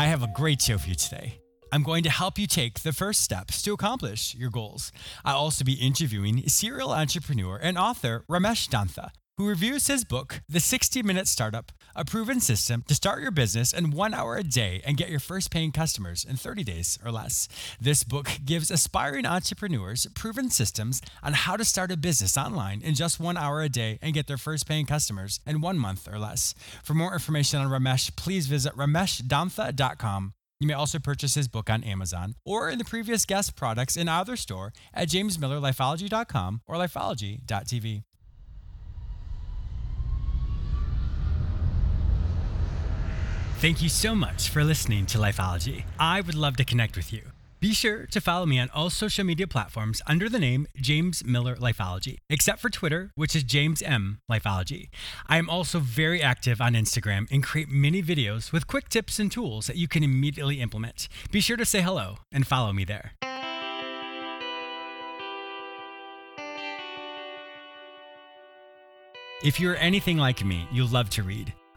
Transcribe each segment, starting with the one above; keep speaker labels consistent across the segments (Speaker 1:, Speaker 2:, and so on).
Speaker 1: I have a great show for you today. I'm going to help you take the first steps to accomplish your goals. I'll also be interviewing serial entrepreneur and author Ramesh Dontha, who reviews his book, The 60 Minute Startup, a proven system to start your business in one hour a day and get your first paying customers in 30 days or less. This book gives aspiring entrepreneurs proven systems on how to start a business online in just one hour a day and get their first paying customers in one month or less. For more information on Ramesh, please visit rameshdontha.com. You may also purchase his book on Amazon or in the previous guest products in either store at jamesmillerlifeology.com or lifeology.tv. Thank you so much for listening to Lifeology. I would love to connect with you. Be sure to follow me on all social media platforms under the name James Miller Lifeology, except for Twitter, which is James M Lifeology. I am also very active on Instagram and create mini videos with quick tips and tools that you can immediately implement. Be sure to say hello and follow me there. If you're anything like me, you love to read.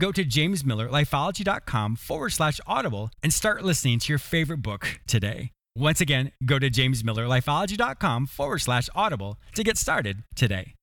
Speaker 1: Go to jamesmillerlifeology.com forward slash audible and start listening to your favorite book today. Once again, go to jamesmillerlifeology.com forward slash audible to get started today.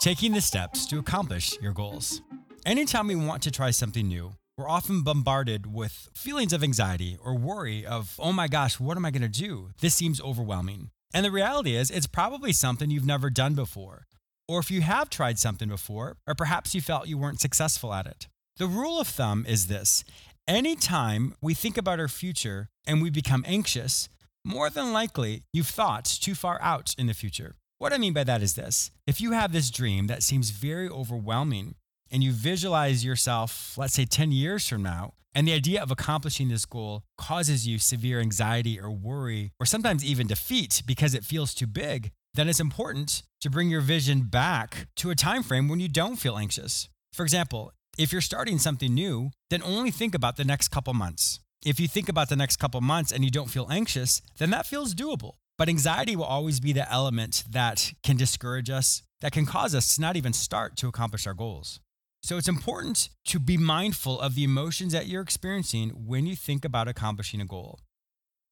Speaker 1: Taking the steps to accomplish your goals. Anytime we want to try something new, we're often bombarded with feelings of anxiety or worry of, oh my gosh, what am I going to do? This seems overwhelming. And the reality is, it's probably something you've never done before. Or if you have tried something before, or perhaps you felt you weren't successful at it. The rule of thumb is this anytime we think about our future and we become anxious, more than likely you've thought too far out in the future. What I mean by that is this if you have this dream that seems very overwhelming and you visualize yourself, let's say 10 years from now, and the idea of accomplishing this goal causes you severe anxiety or worry, or sometimes even defeat because it feels too big, then it's important to bring your vision back to a time frame when you don't feel anxious. For example, if you're starting something new, then only think about the next couple months. If you think about the next couple months and you don't feel anxious, then that feels doable. But anxiety will always be the element that can discourage us, that can cause us to not even start to accomplish our goals. So it's important to be mindful of the emotions that you're experiencing when you think about accomplishing a goal.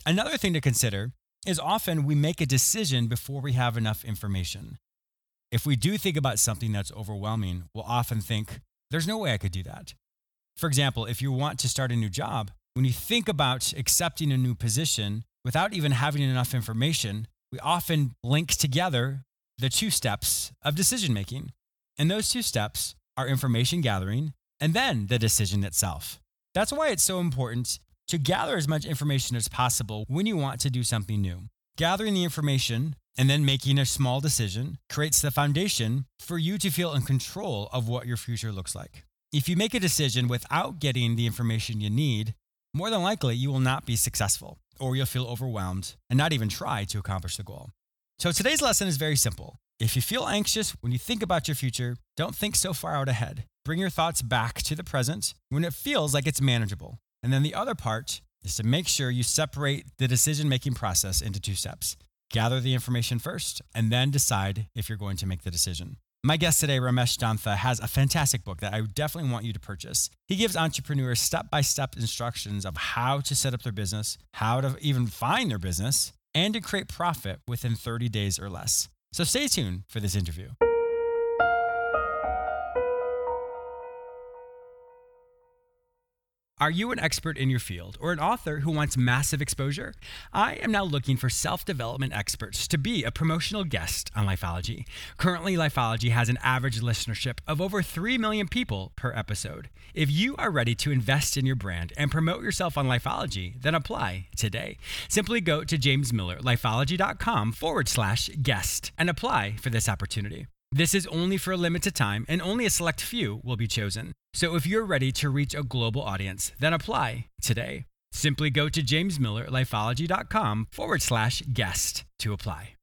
Speaker 1: Another thing to consider is often we make a decision before we have enough information. If we do think about something that's overwhelming, we'll often think, there's no way I could do that. For example, if you want to start a new job, when you think about accepting a new position without even having enough information, we often link together the two steps of decision making. And those two steps our information gathering, and then the decision itself. That's why it's so important to gather as much information as possible when you want to do something new. Gathering the information and then making a small decision creates the foundation for you to feel in control of what your future looks like. If you make a decision without getting the information you need, more than likely you will not be successful or you'll feel overwhelmed and not even try to accomplish the goal. So today's lesson is very simple. If you feel anxious when you think about your future, don't think so far out ahead. Bring your thoughts back to the present when it feels like it's manageable. And then the other part is to make sure you separate the decision making process into two steps. Gather the information first, and then decide if you're going to make the decision. My guest today, Ramesh Dontha, has a fantastic book that I definitely want you to purchase. He gives entrepreneurs step by step instructions of how to set up their business, how to even find their business, and to create profit within 30 days or less. So stay tuned for this interview. Are you an expert in your field or an author who wants massive exposure? I am now looking for self development experts to be a promotional guest on Lifeology. Currently, Lifeology has an average listenership of over 3 million people per episode. If you are ready to invest in your brand and promote yourself on Lifeology, then apply today. Simply go to jamesmillerlifeology.com forward slash guest and apply for this opportunity. This is only for a limited time, and only a select few will be chosen. So if you're ready to reach a global audience, then apply today. Simply go to jamesmillerlifeology.com forward slash guest to apply.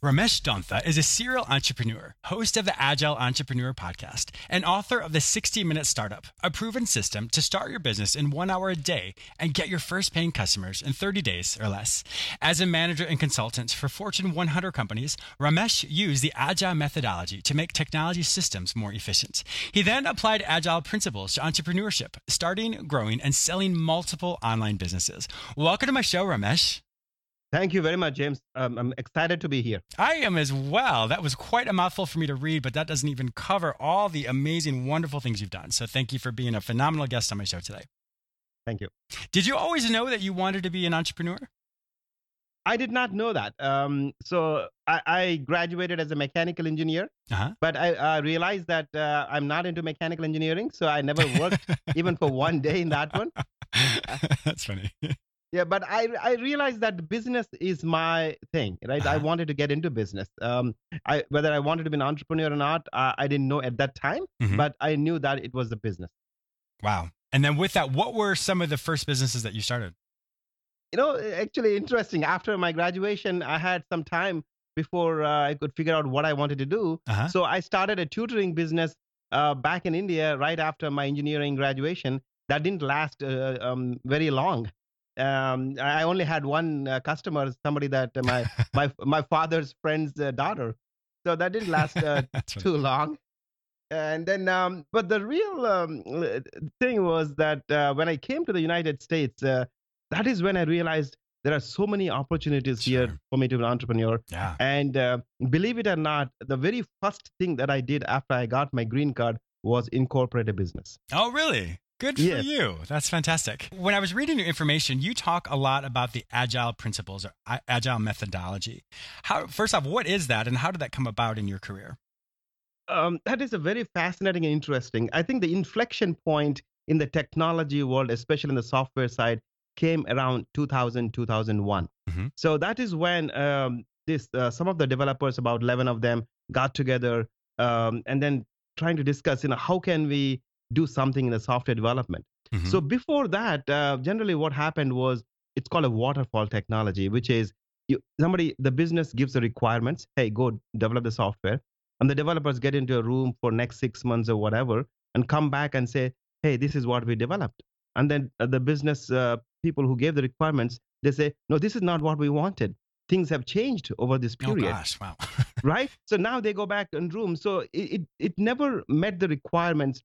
Speaker 1: Ramesh Dontha is a serial entrepreneur, host of the Agile Entrepreneur podcast, and author of the 60 Minute Startup, a proven system to start your business in one hour a day and get your first paying customers in 30 days or less. As a manager and consultant for Fortune 100 companies, Ramesh used the Agile methodology to make technology systems more efficient. He then applied Agile principles to entrepreneurship, starting, growing, and selling multiple online businesses. Welcome to my show, Ramesh.
Speaker 2: Thank you very much, James. Um, I'm excited to be here.
Speaker 1: I am as well. That was quite a mouthful for me to read, but that doesn't even cover all the amazing, wonderful things you've done. So thank you for being a phenomenal guest on my show today.
Speaker 2: Thank you.
Speaker 1: Did you always know that you wanted to be an entrepreneur?
Speaker 2: I did not know that. Um, so I, I, graduated as a mechanical engineer, uh-huh. but I, I, realized that uh, I'm not into mechanical engineering, so I never worked even for one day in that one.
Speaker 1: That's funny
Speaker 2: yeah but i i realized that business is my thing right? Uh-huh. i wanted to get into business. Um i whether i wanted to be an entrepreneur or not i, I didn't know at that time mm-hmm. but i knew that it was the business.
Speaker 1: Wow. And then with that what were some of the first businesses that you started?
Speaker 2: You know actually interesting after my graduation i had some time before uh, i could figure out what i wanted to do. Uh-huh. so i started a tutoring business uh, back in india right after my engineering graduation. That didn't last uh, um, very long um, I only had one uh, customer, somebody that uh, my my my father's friend's uh, daughter. So that didn't last uh, too long. And then, um, but the real um, thing was that uh, when I came to the United States, uh, that is when I realized there are so many opportunities sure. here for me to be an entrepreneur.
Speaker 1: Yeah.
Speaker 2: And believe it or not, the very first thing that I did after I got my green card was incorporate a business.
Speaker 1: Oh, really? Good for yes. you. That's fantastic. When I was reading your information, you talk a lot about the agile principles or agile methodology. How first off, what is that and how did that come about in your career?
Speaker 2: Um, that is a very fascinating and interesting. I think the inflection point in the technology world, especially in the software side, came around 2000, 2001. Mm-hmm. So that is when um, this uh, some of the developers, about 11 of them, got together um, and then trying to discuss, you know, how can we do something in the software development. Mm-hmm. So before that, uh, generally what happened was it's called a waterfall technology, which is you, somebody the business gives the requirements. Hey, go develop the software, and the developers get into a room for next six months or whatever, and come back and say, hey, this is what we developed. And then uh, the business uh, people who gave the requirements, they say, no, this is not what we wanted things have changed over this oh, period.
Speaker 1: Oh gosh, wow.
Speaker 2: right? So now they go back in room. So it, it, it never met the requirements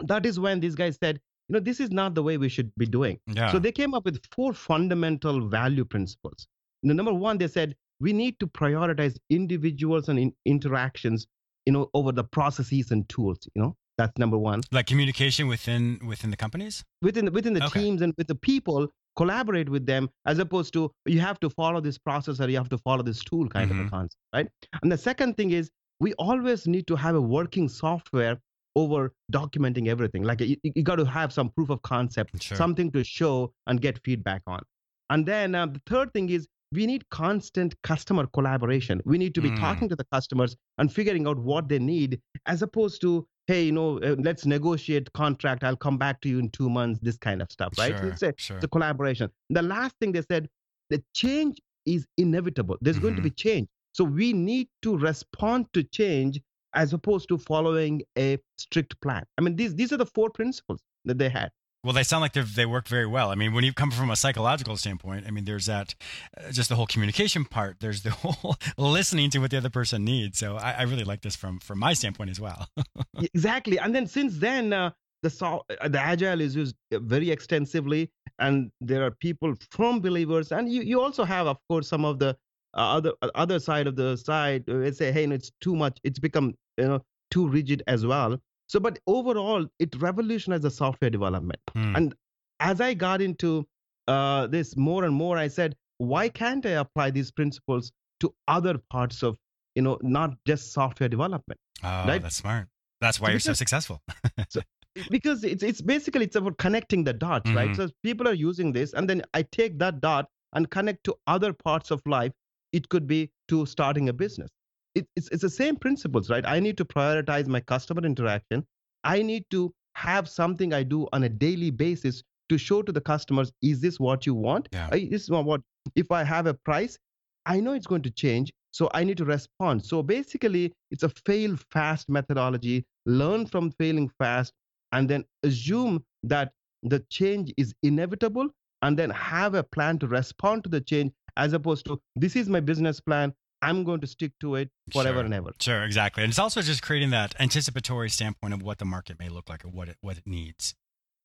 Speaker 2: that is when these guys said, you know, this is not the way we should be doing. Yeah. So they came up with four fundamental value principles. The number one, they said we need to prioritize individuals and in- interactions, you know, over the processes and tools. You know, that's number one.
Speaker 1: Like communication within within the companies,
Speaker 2: within within the okay. teams and with the people. Collaborate with them as opposed to you have to follow this process or you have to follow this tool kind mm-hmm. of a mm-hmm. concept, right? And the second thing is we always need to have a working software over documenting everything. Like you, you got to have some proof of concept, sure. something to show and get feedback on. And then uh, the third thing is we need constant customer collaboration. We need to be mm. talking to the customers and figuring out what they need, as opposed to hey, you know, uh, let's negotiate contract. I'll come back to you in two months. This kind of stuff, right?
Speaker 1: Sure,
Speaker 2: it's, a,
Speaker 1: sure.
Speaker 2: it's a collaboration. The last thing they said, the change is inevitable. There's mm-hmm. going to mm-hmm. be change. So we need to respond to change as opposed to following a strict plan. I mean, these these are the four principles that they had.
Speaker 1: Well, they sound like they they work very well. I mean, when you come from a psychological standpoint, I mean, there's that, uh, just the whole communication part. There's the whole listening to what the other person needs. So I, I really like this from from my standpoint as well.
Speaker 2: exactly, and then since then, uh, the uh, the agile is used very extensively, and there are people from believers, and you you also have, of course, some of the uh, other uh, other side of the side. They say, hey, no, it's too much. It's become you know too rigid as well So, but overall, it revolutionized the software development. Mm. And as I got into uh, this more and more, I said, why can't I apply these principles to other parts of, you know, not just software development?
Speaker 1: Oh, right? that's smart. That's why so you're because, so successful.
Speaker 2: so, because it's it's basically it's about connecting the dots, mm-hmm. right? So people are using this, and then I take that dot and connect to other parts of life. It could be to starting a business. It, it's it's the same principles, right? I need to prioritize my customer interaction. I need to have something I do on a daily basis to show to the customers, is this what you want?
Speaker 1: Yeah.
Speaker 2: This is what if I have a price, I know it's going to change. So I need to respond. So basically, it's a fail fast methodology. Learn from failing fast and then assume that the change is inevitable and then have a plan to respond to the change as opposed to this is my business plan I'm going to stick to it forever
Speaker 1: sure.
Speaker 2: and ever.
Speaker 1: Sure, exactly. And it's also just creating that anticipatory standpoint of what the market may look like or what it what it needs.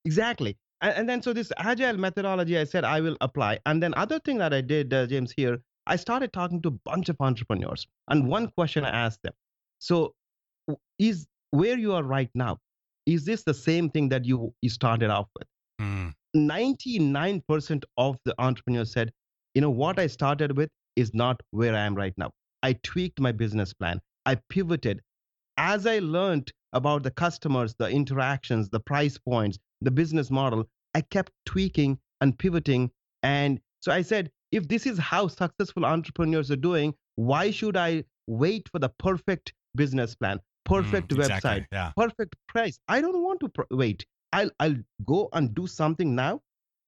Speaker 2: Exactly. And, and then so this agile methodology I said I will apply. And then other thing that I did uh, James here, I started talking to a bunch of entrepreneurs. And one question I asked them. So is where you are right now, is this the same thing that you, you started off with? Mm. 99% of the entrepreneurs said, you know, what I started with is not where I am right now. I tweaked my business plan. I pivoted. As I learned about the customers, the interactions, the price points, the business model, I kept tweaking and pivoting. And so I said, if this is how successful entrepreneurs are doing, why should I wait for the perfect business plan, perfect mm, website, exactly, yeah. perfect price? I don't want to wait. I'll, I'll go and do something now.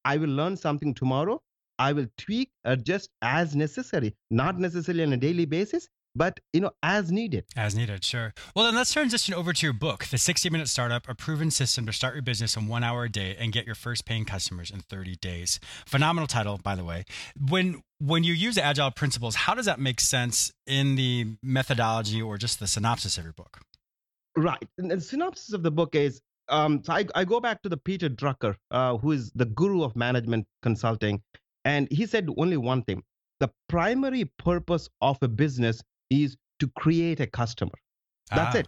Speaker 2: I will learn something tomorrow. I will tweak, adjust as necessary, not necessarily on a daily basis, but you know as needed.
Speaker 1: As needed sure. Well then let's transition over to your book the 60 minute startup a proven system to start your business in one hour a day and get your first paying customers in 30 days. Phenomenal title by the way. When when you use agile principles how does that make sense in the methodology or just the synopsis of your book?
Speaker 2: Right. And the synopsis of the book is um, so I, I go back to the Peter Drucker, uh, who is the guru of management consulting, and he said only one thing the primary purpose of a business is to create a customer. That's ah. it.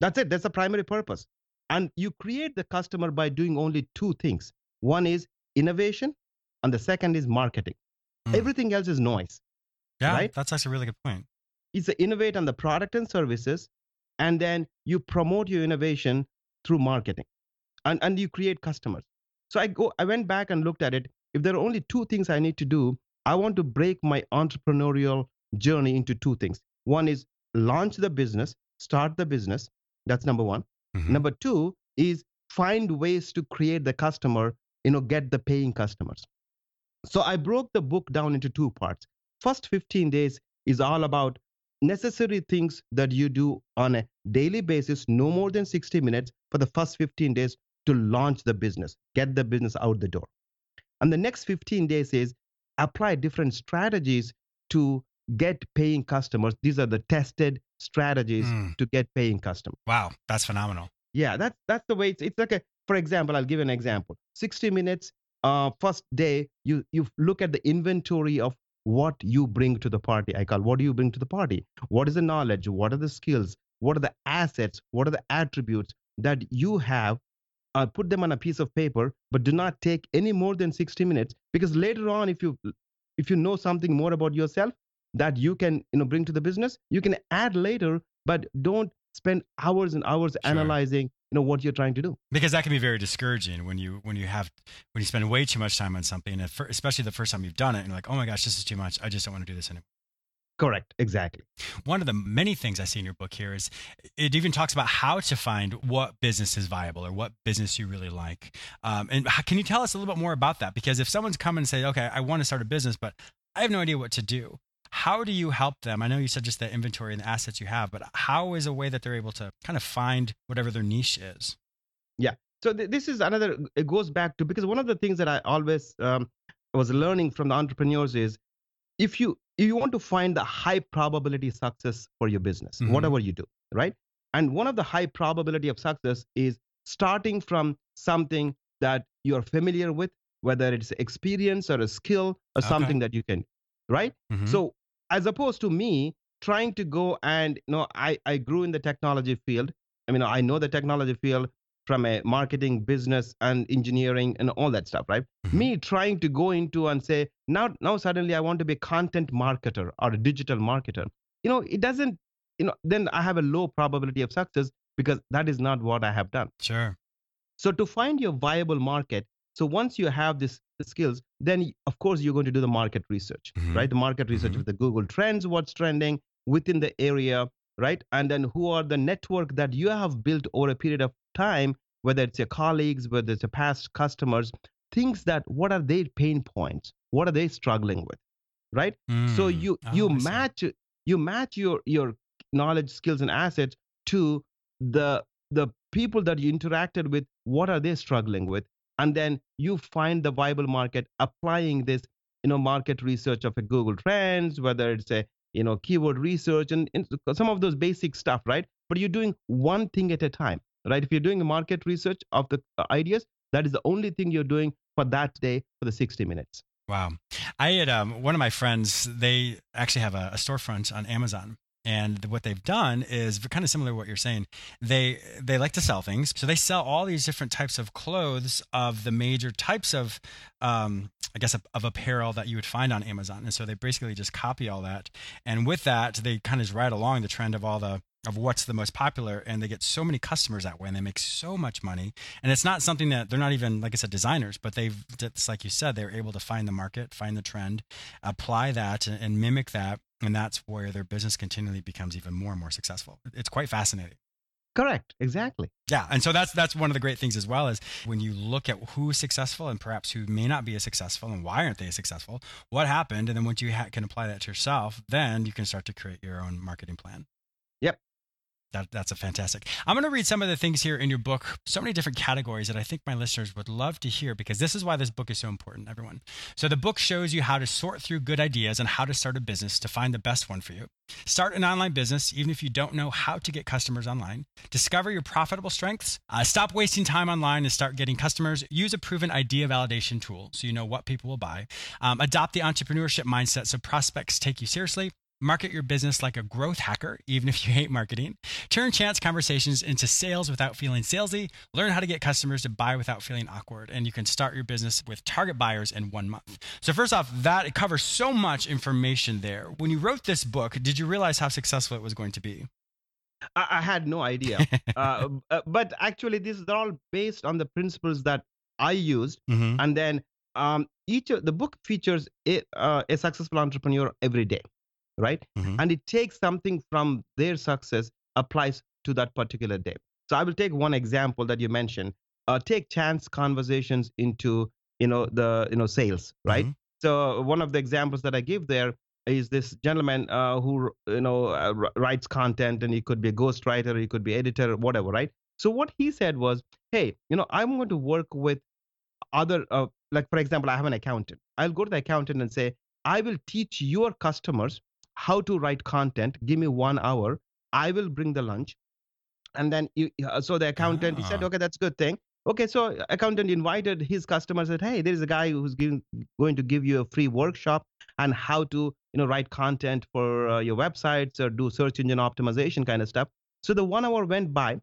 Speaker 2: That's it. That's the primary purpose. And you create the customer by doing only two things one is innovation, and the second is marketing. Mm. Everything else is noise.
Speaker 1: Yeah,
Speaker 2: right?
Speaker 1: that's actually a really good point.
Speaker 2: It's to innovate on the product and services, and then you promote your innovation through marketing, and, and you create customers. So I go, I went back and looked at it if there are only two things I need to do, I want to break my entrepreneurial journey into two things. One is launch the business, start the business. That's number one. Mm-hmm. Number two is find ways to create the customer, you know, get the paying customers. So I broke the book down into two parts. First 15 days is all about necessary things that you do on a daily basis, no more than 60 minutes for the first 15 days to launch the business, get the business out the door. And the next 15 days is apply different strategies to get paying customers. These are the tested strategies mm. to get paying customers.
Speaker 1: Wow, that's phenomenal.
Speaker 2: Yeah, that's that's the way it's, it's like a for example, I'll give an example. 60 minutes uh first day you you look at the inventory of what you bring to the party. I call what do you bring to the party? What is the knowledge? What are the skills? What are the assets? What are the attributes that you have uh, put them on a piece of paper, but do not take any more than 60 minutes because later on, if you if you know something more about yourself that you can you know bring to the business, you can add later, but don't spend hours and hours sure. analyzing you know what you're trying to do.
Speaker 1: Because that can be very discouraging when you when you have when you spend way too much time on something especially the first time you've done it and you're like oh my gosh this is too much. I just don't want to do this anymore
Speaker 2: Correct, exactly.
Speaker 1: One of the many things I see in your book here is it even talks about how to find what business is viable or what business you really like. Um, and how, can you tell us a little bit more about that? Because if someone's come and say, okay, I want to start a business, but I have no idea what to do. How do you help them? I know you said just the inventory and the assets you have, but how is a way that they're able to kind of find whatever their niche is?
Speaker 2: Yeah. So th- this is another, it goes back to, because one of the things that I always um, was learning from the entrepreneurs is if you if you want to find the high probability success for your business mm-hmm. whatever you do right and one of the high probability of success is starting from something that you're familiar with whether it's experience or a skill or okay. something that you can right mm-hmm. so as opposed to me trying to go and you know I, I grew in the technology field I mean, I know the technology field from a marketing, business, and engineering, and all that stuff, right? Mm-hmm. Me trying to go into and say, now, now suddenly I want to be a content marketer or a digital marketer. You know, it doesn't, you know, then I have a low probability of success because that is not what I have done.
Speaker 1: Sure.
Speaker 2: So to find your viable market, so once you have this skills, then of course you're going to do the market research, mm-hmm. right? The market research mm-hmm. with the Google Trends, what's trending within the area, right? And then who are the network that you have built over a period of time, whether it's your colleagues, whether it's your past customers, things that what are their pain points? What are they struggling with? Right? Mm. So you oh, you match you match your your knowledge, skills, and assets to the the people that you interacted with, what are they struggling with? And then you find the viable market applying this, you know, market research of a Google Trends, whether it's a you know keyword research and, and some of those basic stuff, right? But you're doing one thing at a time, right? If you're doing market research of the uh, ideas, that is the only thing you're doing for that day for the 60 minutes.
Speaker 1: Wow. I had um, one of my friends, they actually have a, a storefront on Amazon and what they've done is kind of similar to what you're saying they they like to sell things so they sell all these different types of clothes of the major types of um, i guess of, of, apparel that you would find on amazon and so they basically just copy all that and with that they kind of ride along the trend of all the of what's the most popular and they get so many customers that way and they make so much money. And it's not something that they're not even like i said designers but they've it's like you said they're able to find the market find the trend apply that and, and mimic that and that's where their business continually becomes even more and more successful. It's quite fascinating.
Speaker 2: Correct. Exactly.
Speaker 1: Yeah and so that's that's one of the great things as well is when you look at who's successful and perhaps who may not be as successful and why aren't they successful what happened and then once you ha- can apply that to yourself then you can start to create your own marketing plan that, that's a fantastic. I'm going to read some of the things here in your book, so many different categories that I think my listeners would love to hear because this is why this book is so important, everyone. So, the book shows you how to sort through good ideas and how to start a business to find the best one for you. Start an online business, even if you don't know how to get customers online. Discover your profitable strengths. Uh, stop wasting time online and start getting customers. Use a proven idea validation tool so you know what people will buy. Um, adopt the entrepreneurship mindset so prospects take you seriously. Market your business like a growth hacker, even if you hate marketing. Turn chance conversations into sales without feeling salesy. Learn how to get customers to buy without feeling awkward. And you can start your business with target buyers in one month. So, first off, that it covers so much information there. When you wrote this book, did you realize how successful it was going to be?
Speaker 2: I, I had no idea. uh, uh, but actually, these are all based on the principles that I used. Mm-hmm. And then um, each of the book features a, uh, a successful entrepreneur every day right? Mm-hmm. And it takes something from their success, applies to that particular day. So I will take one example that you mentioned. Uh, take chance conversations into you know the you know sales, right? Mm-hmm. So one of the examples that I give there is this gentleman uh, who you know uh, writes content, and he could be a ghostwriter, he could be editor, whatever, right? So what he said was, hey, you know, I'm going to work with other, uh, like for example, I have an accountant. I'll go to the accountant and say, I will teach your customers how to write content. Give me one hour. I will bring the lunch. And then you, uh, so the accountant, he said, ah. okay, that's a good thing. Okay, so accountant invited his customer said, hey, there is a guy who's giving, going to give you a free workshop on how to, you know, write content for uh, your websites or do search engine optimization kind of stuff. So the one hour went by,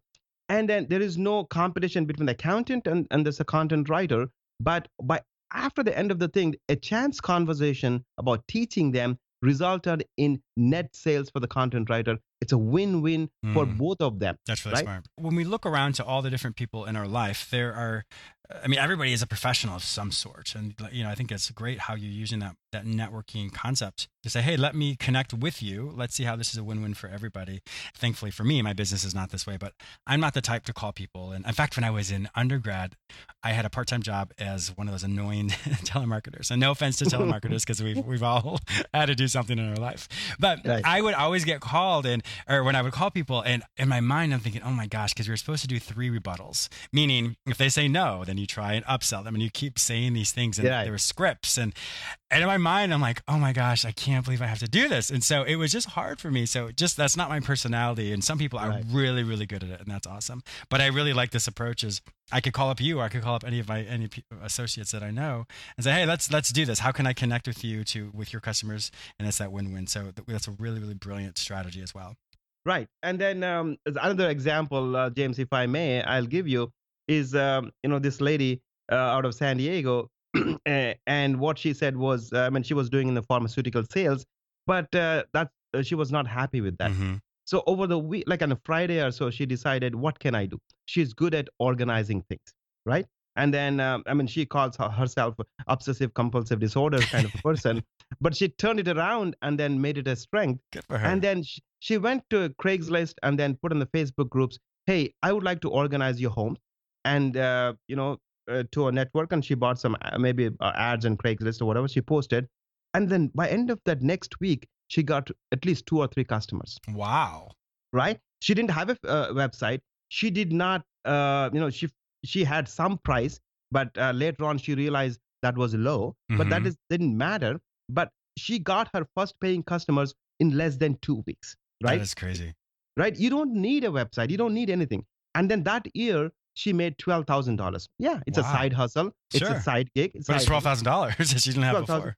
Speaker 2: and then there is no competition between the accountant and, and a content writer. But by after the end of the thing, a chance conversation about teaching them resulted in net sales for the content writer. It's a win-win mm. for both of them.
Speaker 1: That's really
Speaker 2: right?
Speaker 1: smart. When we look around to all the different people in our life, there are I mean, everybody is a professional of some sort, and you know, I think it's great how you're using that that networking concept to say, "Hey, let me connect with you. Let's see how this is a win-win for everybody." Thankfully for me, my business is not this way, but I'm not the type to call people. And in fact, when I was in undergrad, I had a part-time job as one of those annoying telemarketers. And no offense to telemarketers, because we've we've all had to do something in our life, but right. I would always get called, and or when I would call people, and in my mind, I'm thinking, "Oh my gosh," because we were supposed to do three rebuttals, meaning if they say no, then you try and upsell them and you keep saying these things and yeah. there were scripts and and in my mind i'm like oh my gosh i can't believe i have to do this and so it was just hard for me so just that's not my personality and some people right. are really really good at it and that's awesome but i really like this approach is i could call up you or i could call up any of my any associates that i know and say hey let's let's do this how can i connect with you to with your customers and it's that win-win so that's a really really brilliant strategy as well
Speaker 2: Right. And then um, another example, uh, James, if I may, I'll give you is, um, you know, this lady uh, out of San Diego. and what she said was, uh, I mean, she was doing in the pharmaceutical sales, but uh, that uh, she was not happy with that. Mm-hmm. So over the week, like on a Friday or so, she decided, what can I do? She's good at organizing things, right? And then, um, I mean, she calls herself obsessive compulsive disorder kind of a person, but she turned it around and then made it a strength.
Speaker 1: Good for her.
Speaker 2: And then she, she went to Craigslist and then put in the Facebook groups, hey, I would like to organize your home and, uh, you know, uh, to a network. And she bought some uh, maybe uh, ads on Craigslist or whatever she posted. And then by end of that next week, she got at least two or three customers.
Speaker 1: Wow.
Speaker 2: Right? She didn't have a uh, website. She did not, uh, you know, she she had some price, but uh, later on she realized that was low. Mm-hmm. But that mm-hmm. didn't matter. But she got her first paying customers in less than two weeks. Right?
Speaker 1: That is crazy.
Speaker 2: Right? You don't need a website. You don't need anything. And then that year, she made twelve thousand dollars. Yeah, it's wow. a side hustle. It's
Speaker 1: sure.
Speaker 2: a side gig.
Speaker 1: It's but it's twelve thousand dollars that she didn't have before.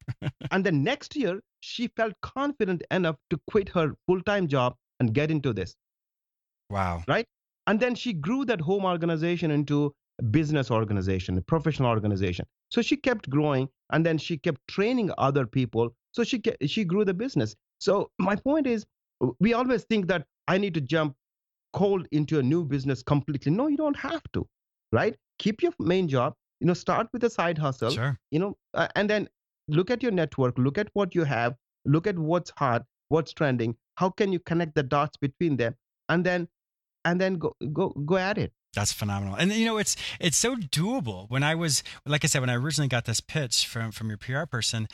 Speaker 2: and then next year, she felt confident enough to quit her full time job and get into this.
Speaker 1: Wow.
Speaker 2: Right? And then she grew that home organization into a business organization, a professional organization. So she kept growing and then she kept training other people. So she, she grew the business. So my point is, we always think that I need to jump cold into a new business completely. No, you don't have to, right? Keep your main job, you know, start with a side hustle,
Speaker 1: sure.
Speaker 2: you know, uh, and then look at your network, look at what you have, look at what's hot, what's trending, how can you connect the dots between them, and then and then go go go at it.
Speaker 1: That's phenomenal. And you know, it's it's so doable. When I was like I said, when I originally got this pitch from from your PR person,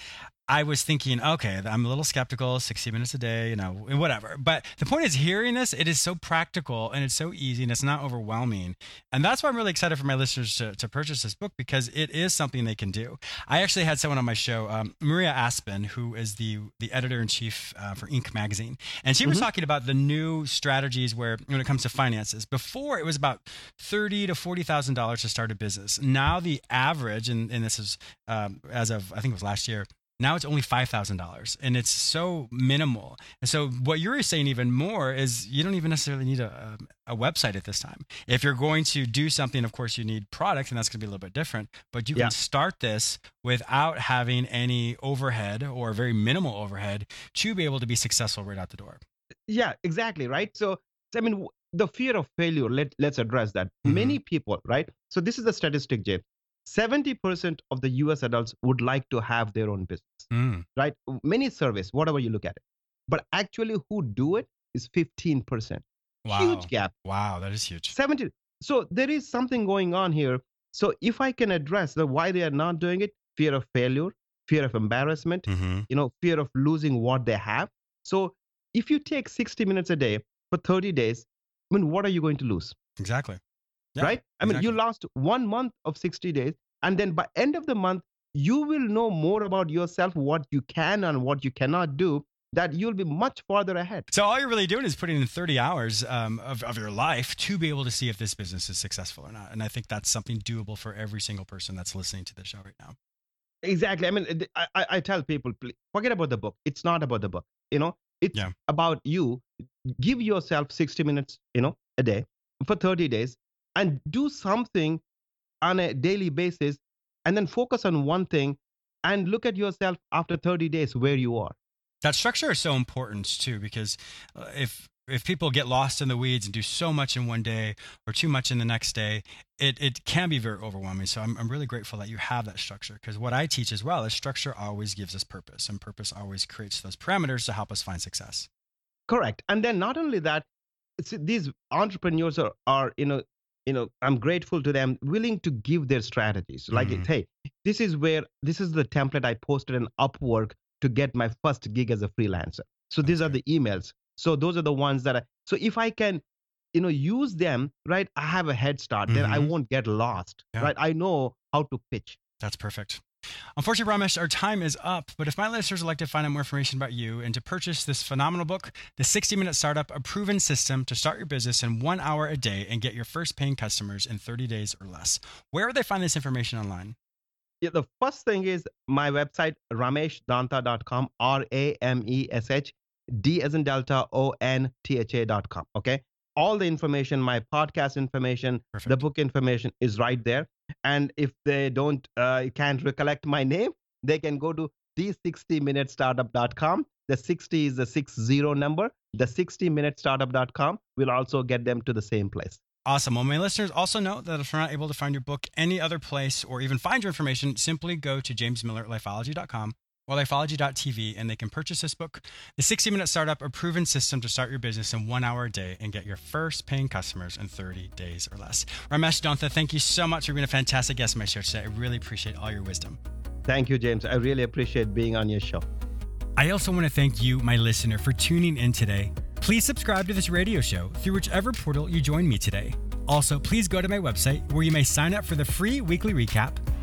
Speaker 1: I was thinking, okay, I'm a little skeptical, 60 minutes a day, you know, whatever. But the point is, hearing this, it is so practical and it's so easy and it's not overwhelming. And that's why I'm really excited for my listeners to, to purchase this book because it is something they can do. I actually had someone on my show, um, Maria Aspan, who is the, the editor in chief uh, for Inc. magazine. And she mm-hmm. was talking about the new strategies where, when it comes to finances, before it was about thirty to $40,000 to start a business. Now the average, and, and this is um, as of, I think it was last year, now it's only $5,000 and it's so minimal. And so what you're saying even more is you don't even necessarily need a, a, website at this time. If you're going to do something, of course you need product and that's going to be a little bit different, but you yeah. can start this without having any overhead or very minimal overhead to be able to be successful right out the door.
Speaker 2: Yeah, exactly. Right. So, I mean, the fear of failure, let, let's address that. Mm-hmm. Many people, right? So this is the statistic, Jay. 70% of the US adults would like to have their own business, mm. right? Many surveys, whatever you look at it. But actually, who do it is 15%. Wow. Huge gap.
Speaker 1: Wow, that is huge.
Speaker 2: 70. So there is something going on here. So if I can address the why they are not doing it, fear of failure, fear of embarrassment, mm-hmm. you know, fear of losing what they have. So if you take 60 minutes a day for 30 days, I mean, what are you going to lose?
Speaker 1: Exactly.
Speaker 2: Yeah, right? I exactly. mean, you lost one month of 60 days, and then by end of the month, you will know more about yourself, what you can and what you cannot do. That you'll be much farther ahead.
Speaker 1: So all you're really doing is putting in 30 hours um, of, of your life to be able to see if this business is successful or not. And I think that's something doable for every single person that's listening to the show right now.
Speaker 2: Exactly. I mean, I, I tell people, forget about the book. It's not about the book. You know, it's yeah. about you. Give yourself 60 minutes, you know, a day for 30 days and do something on a daily basis and then focus on one thing and look at yourself after 30 days where you are
Speaker 1: that structure is so important too because uh, if if people get lost in the weeds and do so much in one day or too much in the next day, it, it can be very overwhelming. So I'm, I'm really grateful that you have that structure because what I teach as well is structure always gives us purpose and purpose always creates those parameters to help us find success.
Speaker 2: Correct. And then not only that, these entrepreneurs are, are you know you know i'm grateful to them willing to give their strategies like mm-hmm. hey this is where this is the template i posted in upwork to get my first gig as a freelancer so these okay. are the emails so those are the ones that i so if i can you know use them right i have a head start mm-hmm. then i mm-hmm. won't get lost yeah. right i know how to pitch
Speaker 1: that's perfect Unfortunately, Ramesh, our time is up. But if my listeners would like to find out more information about you and to purchase this phenomenal book, The 60 Minute Startup, a proven system to start your business in one hour a day and get your first paying customers in 30 days or less, where would they find this information online?
Speaker 2: Yeah, the first thing is my website, rameshdontha.com, R A M E S H D as in Delta, O N T H A.com. Okay. All the information, my podcast information, Perfect. the book information is right there. And if they don't, uh, can't recollect my name, they can go to the60minutestartup.com. The 60 is the 60 number. The 60minutestartup.com will also get them to the same place.
Speaker 1: Awesome. Well, my listeners also know that if you're not able to find your book any other place or even find your information, simply go to jamesmillerlifeology.com or lifeology.tv and they can purchase this book, The 60 Minute Startup, a proven system to start your business in one hour a day and get your first paying customers in 30 days or less. Ramesh Dontha, thank you so much for being a fantastic guest on my show today. I really appreciate all your wisdom.
Speaker 2: Thank you, James. I really appreciate being on your show.
Speaker 1: I also want to thank you, my listener, for tuning in today. Please subscribe to this radio show through whichever portal you join me today. Also, please go to my website where you may sign up for the free weekly recap,